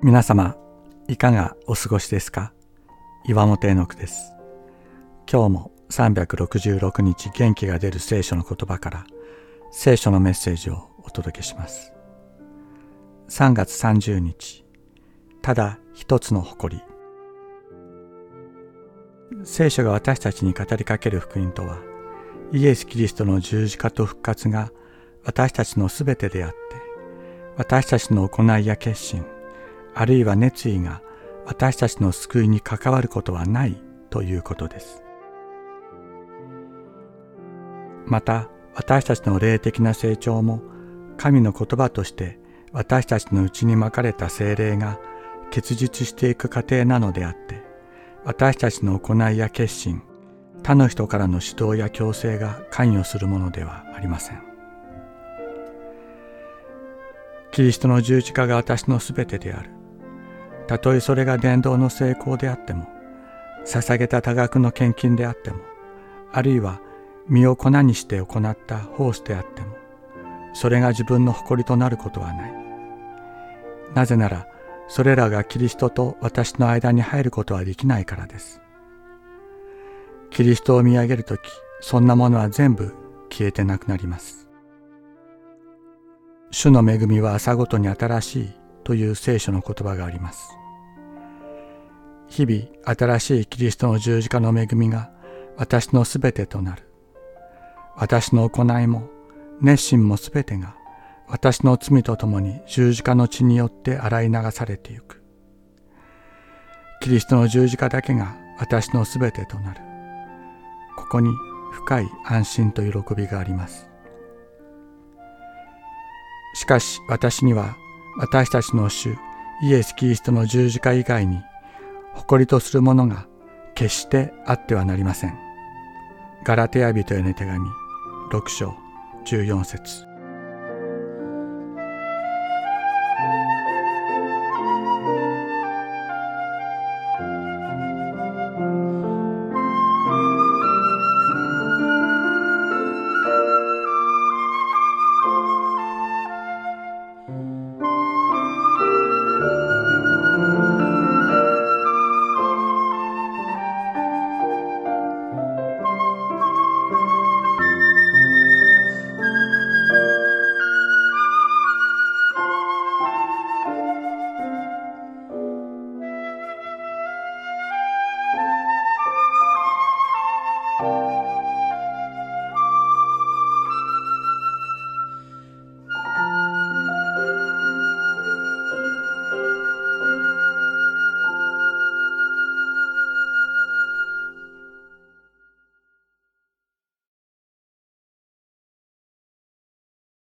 皆様、いかがお過ごしですか？岩本絵の句です。今日も366日元気が出る聖書の言葉から聖書のメッセージをお届けします。3月30日、ただ一つの誇り。聖書が私たちに語りかける福音とは、イエス・キリストの十字架と復活が私たちのすべてであって、私たちの行いや決心、あるいは熱意が私たちの救いに関わることはないということです。また私たちの霊的な成長も神の言葉として私たちのうちにまかれた精霊が結実していく過程なのであって私たちの行いや決心他の人からの指導や強制が関与するものではありません。キリストの十字架が私のすべてである。たとえそれが伝道の成功であっても、捧げた多額の献金であっても、あるいは身を粉にして行った奉仕であっても、それが自分の誇りとなることはない。なぜなら、それらがキリストと私の間に入ることはできないからです。キリストを見上げるとき、そんなものは全部消えてなくなります。主の恵みは朝ごとに新しいという聖書の言葉があります。日々新しいキリストの十字架の恵みが私のすべてとなる。私の行いも熱心もすべてが私の罪とともに十字架の血によって洗い流されてゆく。キリストの十字架だけが私のすべてとなる。ここに深い安心と喜びがあります。しかし私には私たちの主イエス・キリストの十字架以外に誇りとするものが決してあってはなりません。ガラテヤ人への手紙6章14節